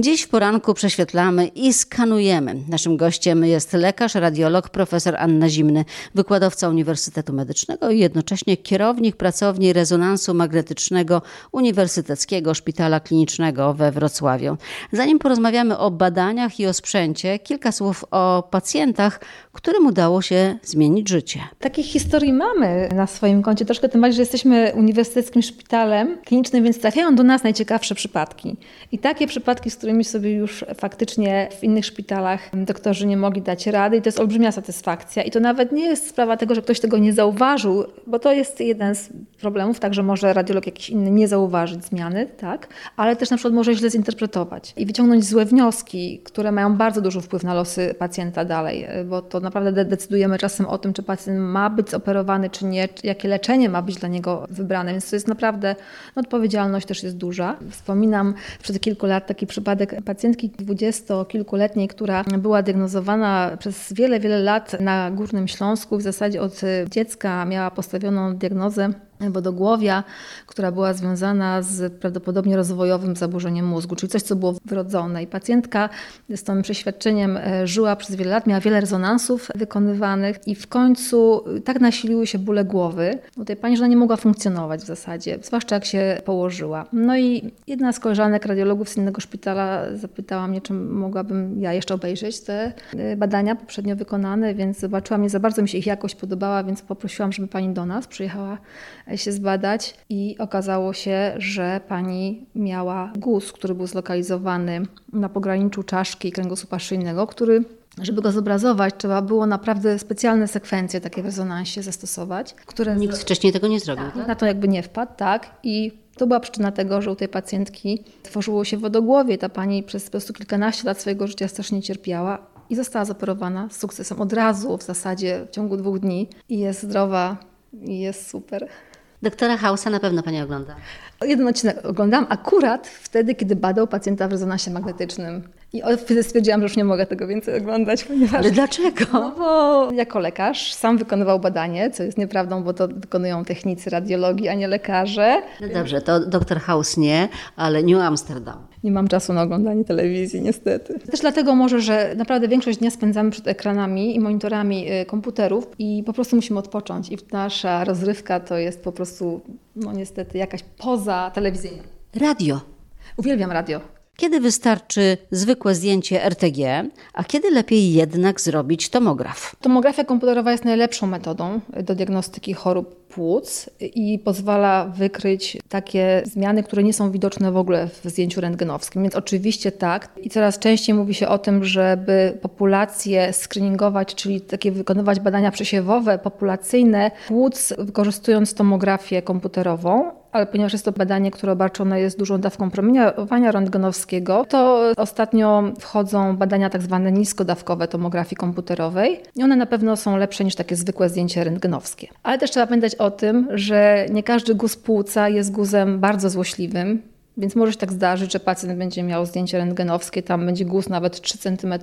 Dziś w poranku prześwietlamy i skanujemy. Naszym gościem jest lekarz, radiolog profesor Anna Zimny, wykładowca Uniwersytetu Medycznego i jednocześnie kierownik pracowni rezonansu magnetycznego Uniwersyteckiego Szpitala Klinicznego we Wrocławiu. Zanim porozmawiamy o badaniach i o sprzęcie, kilka słów o pacjentach, którym udało się zmienić życie. Takich historii mamy na swoim koncie, troszkę tym bardziej, że jesteśmy uniwersyteckim szpitalem klinicznym, więc trafiają do nas najciekawsze przypadki. I takie przypadki, z którymi sobie już faktycznie w innych szpitalach doktorzy nie mogli dać rady i to jest olbrzymia satysfakcja. I to nawet nie jest sprawa tego, że ktoś tego nie zauważył, bo to jest jeden z problemów, także może radiolog jakiś inny nie zauważyć zmiany, tak, ale też na przykład może źle zinterpretować i wyciągnąć złe wnioski, które mają bardzo duży wpływ na losy pacjenta dalej, bo to naprawdę decydujemy czasem o tym, czy pacjent ma być operowany, czy nie, jakie leczenie ma być dla niego wybrane, więc to jest naprawdę, no, odpowiedzialność też jest duża. Wspominam przed kilku lat taki przypadek pacjentki dwudziestokilkuletniej, która była diagnozowana przez wiele, wiele lat na Górnym Śląsku. W zasadzie od dziecka miała postawioną diagnozę wodogłowia, która była związana z prawdopodobnie rozwojowym zaburzeniem mózgu, czyli coś, co było wrodzone. I pacjentka z tym przeświadczeniem e, żyła przez wiele lat, miała wiele rezonansów wykonywanych i w końcu tak nasiliły się bóle głowy u tej pani, że ona nie mogła funkcjonować w zasadzie, zwłaszcza jak się położyła. No i jedna z koleżanek radiologów z innego szpitala zapytała mnie, czy mogłabym ja jeszcze obejrzeć te e, badania poprzednio wykonane, więc zobaczyłam, nie za bardzo mi się ich jakość podobała, więc poprosiłam, żeby pani do nas przyjechała się zbadać i okazało się, że pani miała guz, który był zlokalizowany na pograniczu czaszki i kręgosłupa szyjnego, który żeby go zobrazować, trzeba było naprawdę specjalne sekwencje takie w rezonansie zastosować. Które Nikt wcześniej tego nie zrobił. Tak, tak? Na to jakby nie wpadł, tak. I to była przyczyna tego, że u tej pacjentki tworzyło się wodogłowie. Ta pani przez po prostu kilkanaście lat swojego życia strasznie cierpiała i została zoperowana z sukcesem od razu, w zasadzie w ciągu dwóch dni i jest zdrowa i jest super. Doktora Hausa na pewno Pani ogląda. Jeden odcinek oglądam akurat wtedy, kiedy badał pacjenta w rezonansie magnetycznym. I wtedy stwierdziłam, że już nie mogę tego więcej oglądać, ponieważ... Ale dlaczego? No bo jako lekarz sam wykonywał badanie, co jest nieprawdą, bo to wykonują technicy radiologii, a nie lekarze. No dobrze, to doktor House nie, ale New Amsterdam. Nie mam czasu na oglądanie telewizji, niestety. Też dlatego może, że naprawdę większość dnia spędzamy przed ekranami i monitorami y, komputerów i po prostu musimy odpocząć. I nasza rozrywka to jest po prostu, no niestety, jakaś poza telewizyjna. Radio. Uwielbiam radio. Kiedy wystarczy zwykłe zdjęcie RTG, a kiedy lepiej jednak zrobić tomograf? Tomografia komputerowa jest najlepszą metodą do diagnostyki chorób płuc i pozwala wykryć takie zmiany, które nie są widoczne w ogóle w zdjęciu rentgenowskim. Więc oczywiście tak. I coraz częściej mówi się o tym, żeby populacje screeningować, czyli takie wykonywać badania przesiewowe, populacyjne płuc, wykorzystując tomografię komputerową ale ponieważ jest to badanie, które obarczone jest dużą dawką promieniowania rentgenowskiego, to ostatnio wchodzą badania tak zwane niskodawkowe tomografii komputerowej i one na pewno są lepsze niż takie zwykłe zdjęcie rentgenowskie. Ale też trzeba pamiętać o tym, że nie każdy guz płuca jest guzem bardzo złośliwym. Więc może się tak zdarzyć, że pacjent będzie miał zdjęcie rentgenowskie, tam będzie guz nawet 3 cm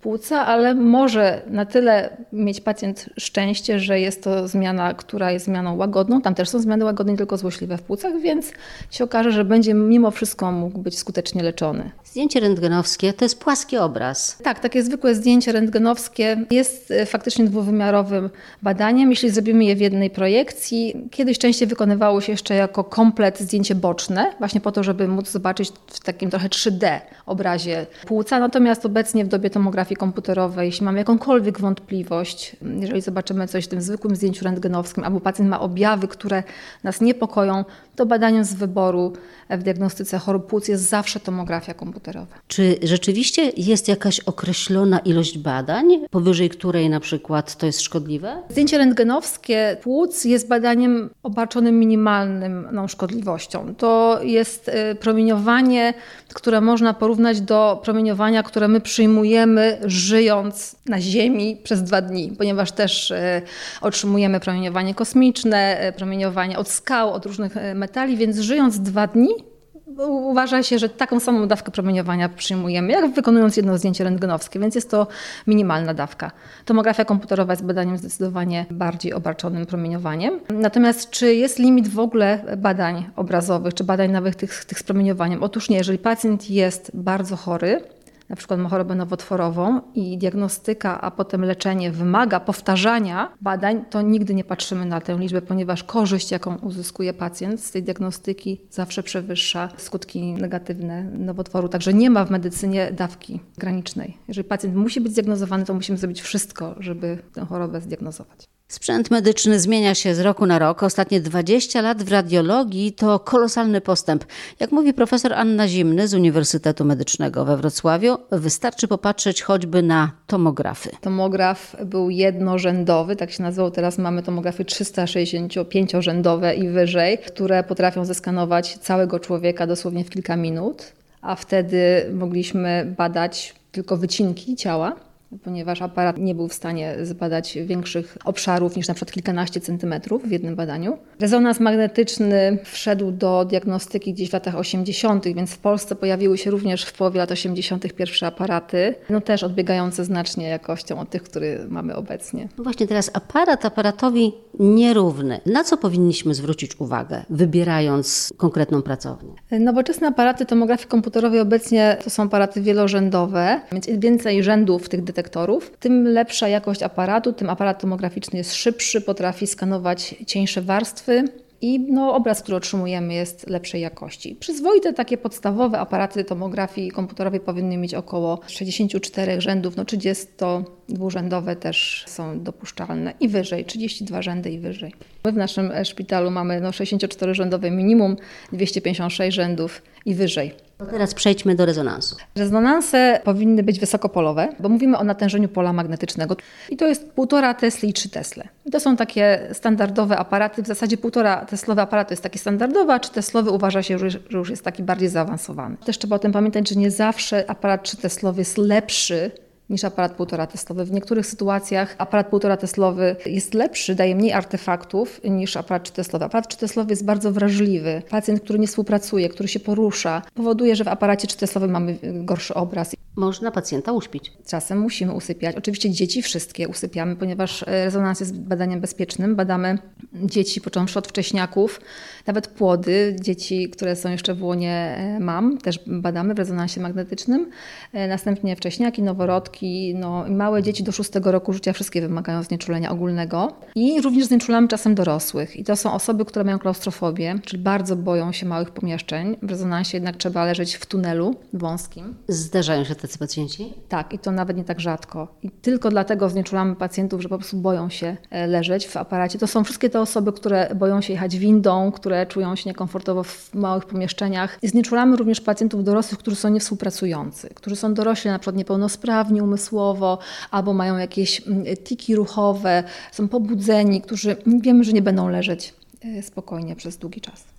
płuca, ale może na tyle mieć pacjent szczęście, że jest to zmiana, która jest zmianą łagodną. Tam też są zmiany łagodne, tylko złośliwe w płucach, więc się okaże, że będzie mimo wszystko mógł być skutecznie leczony. Zdjęcie rentgenowskie to jest płaski obraz. Tak, takie zwykłe zdjęcie rentgenowskie jest e, faktycznie dwuwymiarowym badaniem, jeśli zrobimy je w jednej projekcji. Kiedyś częściej wykonywało się jeszcze jako komplet zdjęcie boczne, właśnie po to, żeby móc zobaczyć w takim trochę 3D obrazie płuca. Natomiast obecnie w dobie tomografii komputerowej, jeśli mamy jakąkolwiek wątpliwość, jeżeli zobaczymy coś w tym zwykłym zdjęciu rentgenowskim, albo pacjent ma objawy, które nas niepokoją, to badaniem z wyboru w diagnostyce chorób płuc jest zawsze tomografia komputerowa. Czy rzeczywiście jest jakaś określona ilość badań, powyżej której na przykład to jest szkodliwe? Zdjęcie rentgenowskie płuc jest badaniem obarczonym minimalnym no, szkodliwością. To jest promieniowanie, które można porównać do promieniowania, które my przyjmujemy żyjąc na Ziemi przez dwa dni, ponieważ też y, otrzymujemy promieniowanie kosmiczne, y, promieniowanie od skał, od różnych metali, więc żyjąc dwa dni uważa się, że taką samą dawkę promieniowania przyjmujemy, jak wykonując jedno zdjęcie rentgenowskie, więc jest to minimalna dawka. Tomografia komputerowa jest badaniem zdecydowanie bardziej obarczonym promieniowaniem. Natomiast czy jest limit w ogóle badań obrazowych, czy badań nawet tych, tych z promieniowaniem? Otóż nie, jeżeli pacjent jest bardzo chory, na przykład ma chorobę nowotworową i diagnostyka, a potem leczenie wymaga powtarzania badań, to nigdy nie patrzymy na tę liczbę, ponieważ korzyść, jaką uzyskuje pacjent z tej diagnostyki, zawsze przewyższa skutki negatywne nowotworu. Także nie ma w medycynie dawki granicznej. Jeżeli pacjent musi być zdiagnozowany, to musimy zrobić wszystko, żeby tę chorobę zdiagnozować. Sprzęt medyczny zmienia się z roku na rok. Ostatnie 20 lat w radiologii to kolosalny postęp. Jak mówi profesor Anna Zimny z Uniwersytetu Medycznego we Wrocławiu, wystarczy popatrzeć choćby na tomografy. Tomograf był jednorzędowy, tak się nazywał. Teraz mamy tomografy 365-rzędowe i wyżej, które potrafią zeskanować całego człowieka dosłownie w kilka minut, a wtedy mogliśmy badać tylko wycinki ciała ponieważ aparat nie był w stanie zbadać większych obszarów niż na przykład kilkanaście centymetrów w jednym badaniu. Rezonans magnetyczny wszedł do diagnostyki gdzieś w latach 80., więc w Polsce pojawiły się również w połowie lat 80. pierwsze aparaty, no też odbiegające znacznie jakością od tych, które mamy obecnie. No właśnie teraz aparat aparatowi nierówny. Na co powinniśmy zwrócić uwagę, wybierając konkretną pracownię? Nowoczesne aparaty tomografii komputerowej obecnie to są aparaty wielorzędowe, więc więcej rzędów tych detektorów tym lepsza jakość aparatu, tym aparat tomograficzny jest szybszy, potrafi skanować cieńsze warstwy i no, obraz, który otrzymujemy jest lepszej jakości. Przyzwoite takie podstawowe aparaty tomografii komputerowej powinny mieć około 64 rzędów, no 32-rzędowe też są dopuszczalne i wyżej, 32 rzędy i wyżej. My w naszym szpitalu mamy no, 64-rzędowe minimum, 256 rzędów i wyżej. To teraz przejdźmy do rezonansu. Rezonanse powinny być wysokopolowe, bo mówimy o natężeniu pola magnetycznego i to jest 1,5 Tesla i 3 Tesla. I to są takie standardowe aparaty, w zasadzie 1,5 Teslowy aparat to jest taki standardowy, a 3 Teslowy uważa się, że już jest taki bardziej zaawansowany. Też trzeba o tym pamiętać, że nie zawsze aparat 3 Teslowy jest lepszy niż aparat 1,5 Teslowy. W niektórych sytuacjach aparat 1,5 Teslowy jest lepszy, daje mniej artefaktów niż aparat 3 Teslowy. Aparat 3 Teslowy jest bardzo wrażliwy. Pacjent, który nie współpracuje, który się porusza, powoduje, że w aparacie 3 Teslowym mamy gorszy obraz. Można pacjenta uśpić. Czasem musimy usypiać. Oczywiście dzieci wszystkie usypiamy, ponieważ rezonans jest badaniem bezpiecznym. Badamy dzieci, począwszy od wcześniaków, nawet płody, dzieci, które są jeszcze w łonie e, mam, też badamy w rezonansie magnetycznym. E, następnie wcześniaki, noworodki, no, małe dzieci do szóstego roku życia, wszystkie wymagają znieczulenia ogólnego. I również znieczulamy czasem dorosłych. I to są osoby, które mają klaustrofobię, czyli bardzo boją się małych pomieszczeń. W rezonansie jednak trzeba leżeć w tunelu wąskim. Zdarzają się tacy pacjenci? Tak, i to nawet nie tak rzadko. I tylko dlatego znieczulamy pacjentów, że po prostu boją się e, leżeć w aparacie. To są wszystkie te osoby, które boją się jechać windą, które czują się niekomfortowo w małych pomieszczeniach. I znieczulamy również pacjentów dorosłych, którzy są niewspółpracujący, którzy są dorośli, na przykład niepełnosprawni umysłowo, albo mają jakieś mm, tiki ruchowe, są pobudzeni, którzy wiemy, że nie będą leżeć e, spokojnie przez długi czas.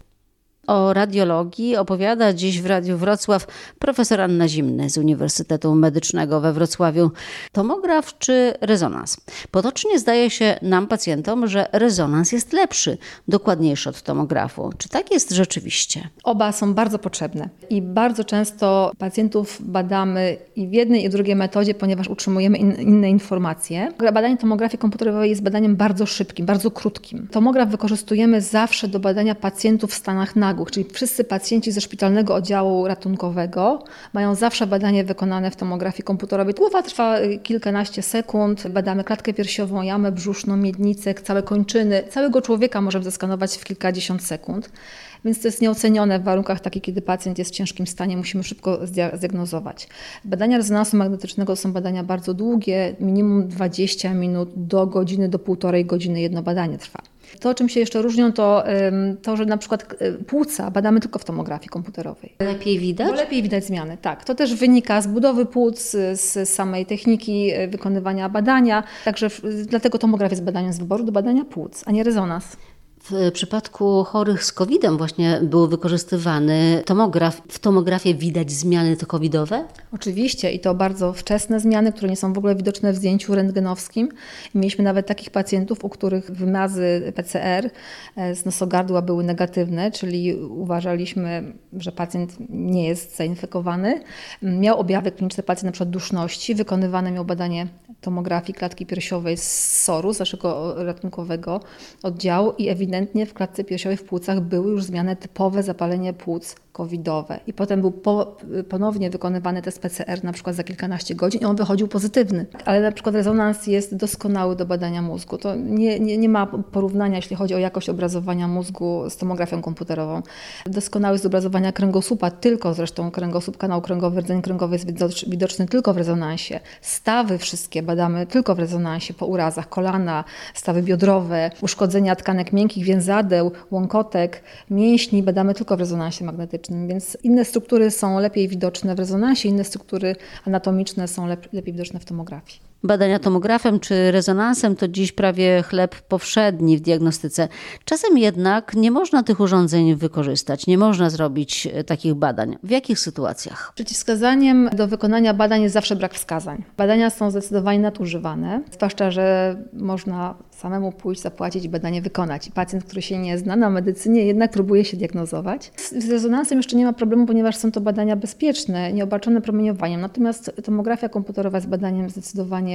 O radiologii opowiada dziś w Radiu Wrocław profesor Anna Zimny z Uniwersytetu Medycznego we Wrocławiu. Tomograf czy rezonans? Potocznie zdaje się nam, pacjentom, że rezonans jest lepszy, dokładniejszy od tomografu. Czy tak jest rzeczywiście? Oba są bardzo potrzebne i bardzo często pacjentów badamy i w jednej i w drugiej metodzie, ponieważ utrzymujemy in, inne informacje. Badanie tomografii komputerowej jest badaniem bardzo szybkim, bardzo krótkim. Tomograf wykorzystujemy zawsze do badania pacjentów w stanach nagłych nagłych, czyli wszyscy pacjenci ze szpitalnego oddziału ratunkowego mają zawsze badanie wykonane w tomografii komputerowej. Głowa trwa y, kilkanaście sekund, badamy klatkę piersiową, jamę brzuszną, miednicę, całe kończyny. Całego człowieka możemy zeskanować w kilkadziesiąt sekund. Więc to jest nieocenione w warunkach takich, kiedy pacjent jest w ciężkim stanie, musimy szybko zdiagnozować. Badania rezonansu magnetycznego są badania bardzo długie, minimum 20 minut do godziny, do półtorej godziny jedno badanie trwa. To, czym się jeszcze różnią, to to, że na przykład e, płuca badamy tylko w tomografii komputerowej. Lepiej widać? Bo lepiej widać zmiany, tak. To też wynika z budowy płuc, z samej techniki e, wykonywania badania. Także dlatego tomografia jest badaniem z wyboru do badania płuc, a nie rezonans. W przypadku chorych z COVID-em właśnie był wykorzystywany tomograf. W tomografie widać zmiany to covidowe? Oczywiście i to bardzo wczesne zmiany, które nie są w ogóle widoczne w zdjęciu rentgenowskim. Mieliśmy nawet takich pacjentów, u których wymazy PCR e, z nosogardła były negatywne, czyli uważaliśmy, że pacjent nie jest zainfekowany. Miał objawy kliniczne pacjent przykład duszności, wykonywane miał badanie tomografii klatki piersiowej z SOR-u, z naszego ratunkowego oddziału i ewidentnie w klatce piersiowej w płucach były już zmiany typowe zapalenie płuc covidowe. I potem był po, ponownie wykonywany test PCR na przykład za kilkanaście godzin i on wychodził pozytywny. Ale na przykład rezonans jest doskonały do badania mózgu. To nie, nie, nie ma porównania, jeśli chodzi o jakość obrazowania mózgu z tomografią komputerową. Doskonały jest obrazowania kręgosłupa, tylko zresztą kręgosłup, kanał kręgowy, rdzeń kręgowy jest widoczny tylko w rezonansie. Stawy wszystkie badamy tylko w rezonansie, po urazach kolana, stawy biodrowe, uszkodzenia tkanek miękkich, więzadeł, łąkotek, mięśni badamy tylko w rezonansie magnetycznym więc inne struktury są lepiej widoczne w rezonansie, inne struktury anatomiczne są lepiej widoczne w tomografii. Badania tomografem czy rezonansem to dziś prawie chleb powszedni w diagnostyce. Czasem jednak nie można tych urządzeń wykorzystać, nie można zrobić e, takich badań. W jakich sytuacjach? Przeciwwskazaniem do wykonania badań jest zawsze brak wskazań. Badania są zdecydowanie nadużywane, zwłaszcza, że można samemu pójść, zapłacić i badanie wykonać. I pacjent, który się nie zna na medycynie, jednak próbuje się diagnozować. Z rezonansem jeszcze nie ma problemu, ponieważ są to badania bezpieczne, nieobarczone promieniowaniem. Natomiast tomografia komputerowa jest badaniem zdecydowanie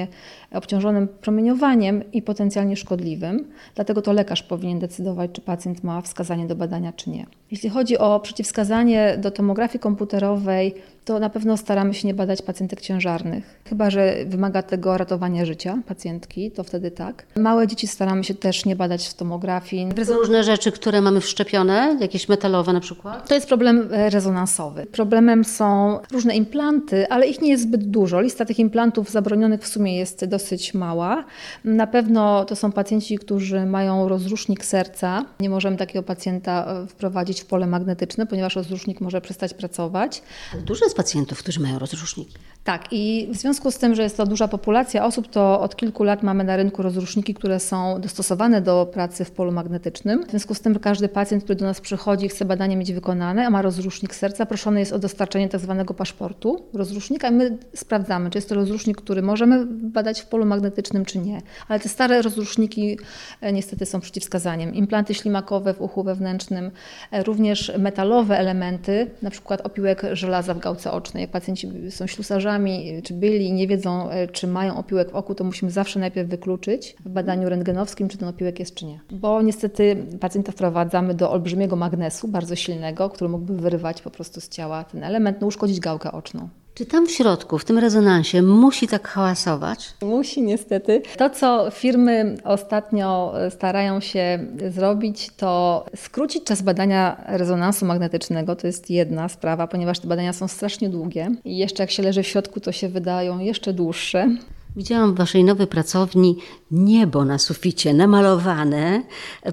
obciążonym promieniowaniem i potencjalnie szkodliwym. Dlatego to lekarz powinien decydować, czy pacjent ma wskazanie do badania, czy nie. Jeśli chodzi o przeciwwskazanie do tomografii komputerowej, to na pewno staramy się nie badać pacjentek ciężarnych. Chyba, że wymaga tego ratowania życia pacjentki, to wtedy tak. Małe dzieci staramy się też nie badać w tomografii. Różne rzeczy, które mamy wszczepione, jakieś metalowe na przykład? To jest problem e, rezonansowy. Problemem są różne implanty, ale ich nie jest zbyt dużo. Lista tych implantów zabronionych w sumie jest dosyć mała. Na pewno to są pacjenci, którzy mają rozrusznik serca. Nie możemy takiego pacjenta e, wprowadzić w pole magnetyczne, ponieważ rozrusznik może przestać pracować. Dużo jest pacjentów, którzy mają rozruszniki. Tak, i w związku z tym, że jest to duża populacja osób, to od kilku lat mamy na rynku rozruszniki, które są dostosowane do pracy w polu magnetycznym. W związku z tym każdy pacjent, który do nas przychodzi, chce badanie mieć wykonane, a ma rozrusznik serca, proszony jest o dostarczenie tak zwanego paszportu rozrusznika i my sprawdzamy, czy jest to rozrusznik, który możemy badać w polu magnetycznym, czy nie. Ale te stare rozruszniki e, niestety są przeciwwskazaniem. Implanty ślimakowe w uchu wewnętrznym, e, również metalowe elementy, na przykład opiłek żelaza w gałce ocznej. Jak pacjenci są ślusarzami, czy byli i nie wiedzą, e, czy mają opiłek w oku, to musimy zawsze najpierw wykluczyć w badaniu rentgenowskim, czy ten opiłek jest, czy nie. Bo niestety pacjenta wprowadzamy do olbrzymiego magnesu, bardzo silnego, który mógłby wyrywać po prostu z ciała ten element, no uszkodzić gałkę oczną. Czy tam w środku, w tym rezonansie musi tak hałasować? Musi niestety. To, co firmy ostatnio starają się zrobić, to skrócić czas badania rezonansu magnetycznego. To jest jedna sprawa, ponieważ te badania są strasznie długie i jeszcze jak się leży w środku, to się wydają jeszcze dłuższe. Widziałam w Waszej nowej pracowni niebo na suficie, namalowane.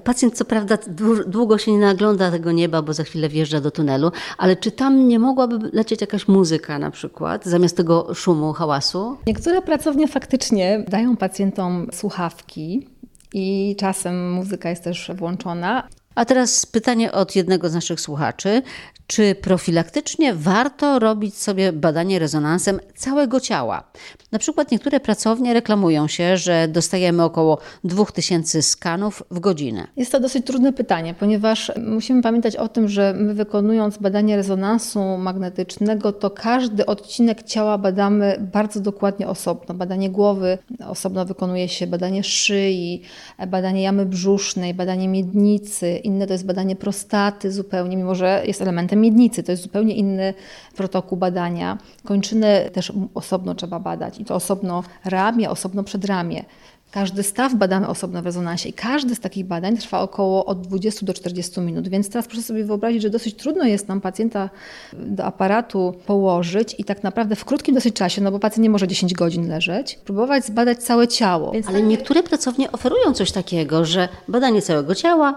Pacjent co prawda długo się nie nagląda tego nieba, bo za chwilę wjeżdża do tunelu, ale czy tam nie mogłaby lecieć jakaś muzyka na przykład, zamiast tego szumu, hałasu? Niektóre pracownie faktycznie dają pacjentom słuchawki, i czasem muzyka jest też włączona. A teraz pytanie od jednego z naszych słuchaczy. Czy profilaktycznie warto robić sobie badanie rezonansem całego ciała? Na przykład niektóre pracownie reklamują się, że dostajemy około 2000 skanów w godzinę. Jest to dosyć trudne pytanie, ponieważ musimy pamiętać o tym, że my wykonując badanie rezonansu magnetycznego, to każdy odcinek ciała badamy bardzo dokładnie osobno. Badanie głowy osobno wykonuje się badanie szyi, badanie jamy brzusznej, badanie miednicy, inne to jest badanie prostaty zupełnie, mimo że jest elementem miednicy. To jest zupełnie inny protokół badania. Kończyny też osobno trzeba badać i to osobno ramię, osobno przedramię. Każdy staw badamy osobno w rezonansie i każdy z takich badań trwa około od 20 do 40 minut. Więc teraz proszę sobie wyobrazić, że dosyć trudno jest nam pacjenta do aparatu położyć i tak naprawdę w krótkim dosyć czasie, no bo pacjent nie może 10 godzin leżeć, próbować zbadać całe ciało. Więc Ale niektóre pracownie oferują coś takiego, że badanie całego ciała,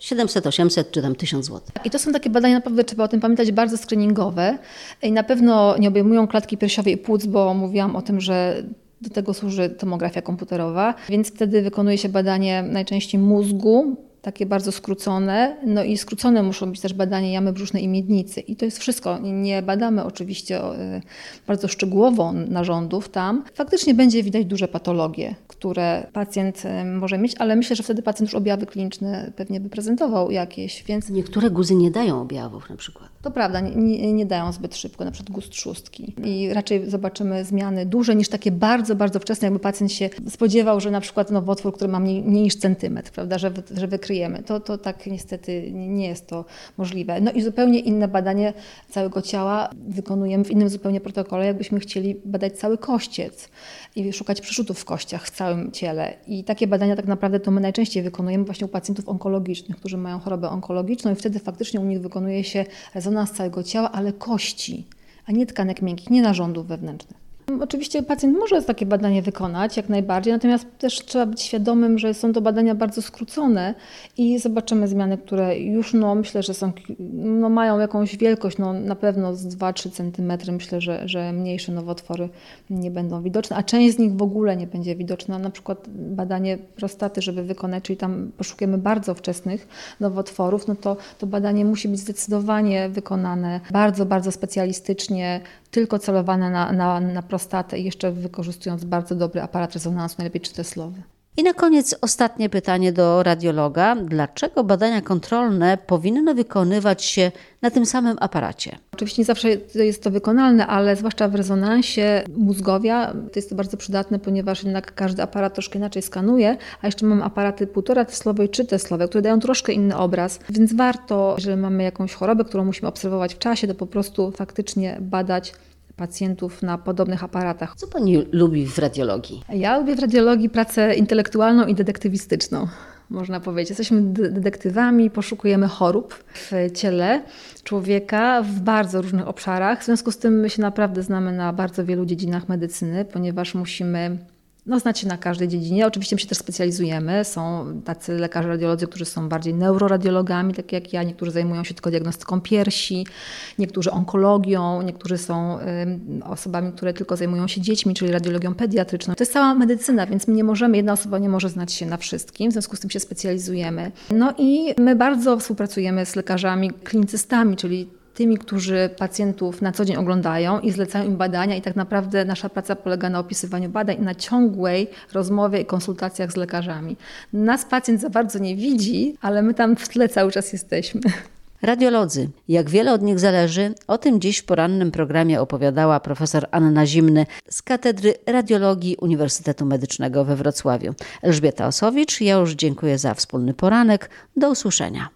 700, 800 czy tam 1000 zł. I to są takie badania, naprawdę trzeba o tym pamiętać, bardzo screeningowe i na pewno nie obejmują klatki piersiowej i płuc, bo mówiłam o tym, że do tego służy tomografia komputerowa, więc wtedy wykonuje się badanie najczęściej mózgu, takie bardzo skrócone, no i skrócone muszą być też badania jamy brzusznej i miednicy. I to jest wszystko. Nie badamy oczywiście e, bardzo szczegółowo narządów tam. Faktycznie będzie widać duże patologie, które pacjent e, może mieć, ale myślę, że wtedy pacjent już objawy kliniczne pewnie by prezentował jakieś, więc... Niektóre guzy nie dają objawów na przykład. To prawda, nie, nie, dają zbyt szybko, na przykład gust szóstki. I raczej zobaczymy zmiany duże niż takie bardzo, bardzo wczesne, jakby pacjent się spodziewał, że na przykład nowotwór, który ma mniej, mniej niż centymetr, prawda, że, że To, to tak niestety nie jest to możliwe. No i zupełnie inne badanie całego ciała wykonujemy w innym zupełnie protokole, jakbyśmy chcieli badać cały kościec i szukać przerzutów w kościach w całym ciele. I takie badania tak naprawdę to my najczęściej wykonujemy właśnie u pacjentów onkologicznych, którzy mają chorobę onkologiczną i wtedy faktycznie u nich wykonuje się rezonans całego ciała, ale kości, a nie tkanek miękkich, nie narządów wewnętrznych. Oczywiście pacjent może takie badanie wykonać, jak najbardziej, natomiast też trzeba być świadomym, że są to badania bardzo skrócone i zobaczymy zmiany, które już no, myślę, że są, no, mają jakąś wielkość, no, na pewno z 2-3 cm. Myślę, że, że mniejsze nowotwory nie będą widoczne, a część z nich w ogóle nie będzie widoczna. Na przykład badanie prostaty, żeby wykonać, czyli tam poszukujemy bardzo wczesnych nowotworów, no to to badanie musi być zdecydowanie wykonane bardzo, bardzo specjalistycznie, tylko celowane na, na, na prostatę i jeszcze wykorzystując bardzo dobry aparat rezonansu, najlepiej czyteslowy. I na koniec ostatnie pytanie do radiologa. Dlaczego badania kontrolne powinny wykonywać się na tym samym aparacie? Oczywiście nie zawsze jest to wykonalne, ale zwłaszcza w rezonansie mózgowia to jest to bardzo przydatne, ponieważ jednak każdy aparat troszkę inaczej skanuje, a jeszcze mamy aparaty półtora teslowe i trzy teslowe, które dają troszkę inny obraz, więc warto, jeżeli mamy jakąś chorobę, którą musimy obserwować w czasie, to po prostu faktycznie badać pacjentów na podobnych aparatach. Co Pani lubi w radiologii? Ja lubię w radiologii pracę intelektualną i detektywistyczną. Można powiedzieć, jesteśmy detektywami, poszukujemy chorób w ciele człowieka w bardzo różnych obszarach. W związku z tym my się naprawdę znamy na bardzo wielu dziedzinach medycyny, ponieważ musimy no, znać się na każdej dziedzinie. Oczywiście my się też specjalizujemy. Są tacy lekarze radiolodzy, którzy są bardziej neuroradiologami, tak jak ja. Niektórzy zajmują się tylko diagnostyką piersi, niektórzy onkologią, niektórzy są osobami, które tylko zajmują się dziećmi, czyli radiologią pediatryczną. To jest cała medycyna, więc my nie możemy, jedna osoba nie może znać się na wszystkim, w związku z tym się specjalizujemy. No i my bardzo współpracujemy z lekarzami klinicystami, czyli tymi, którzy pacjentów na co dzień oglądają i zlecają im badania i tak naprawdę nasza praca polega na opisywaniu badań i na ciągłej rozmowie i konsultacjach z lekarzami. Nas pacjent za bardzo nie widzi, ale my tam w tle cały czas jesteśmy. Radiolodzy, jak wiele od nich zależy, o tym dziś w porannym programie opowiadała profesor Anna Zimny z Katedry Radiologii Uniwersytetu Medycznego we Wrocławiu. Elżbieta Osowicz, ja już dziękuję za wspólny poranek. Do usłyszenia.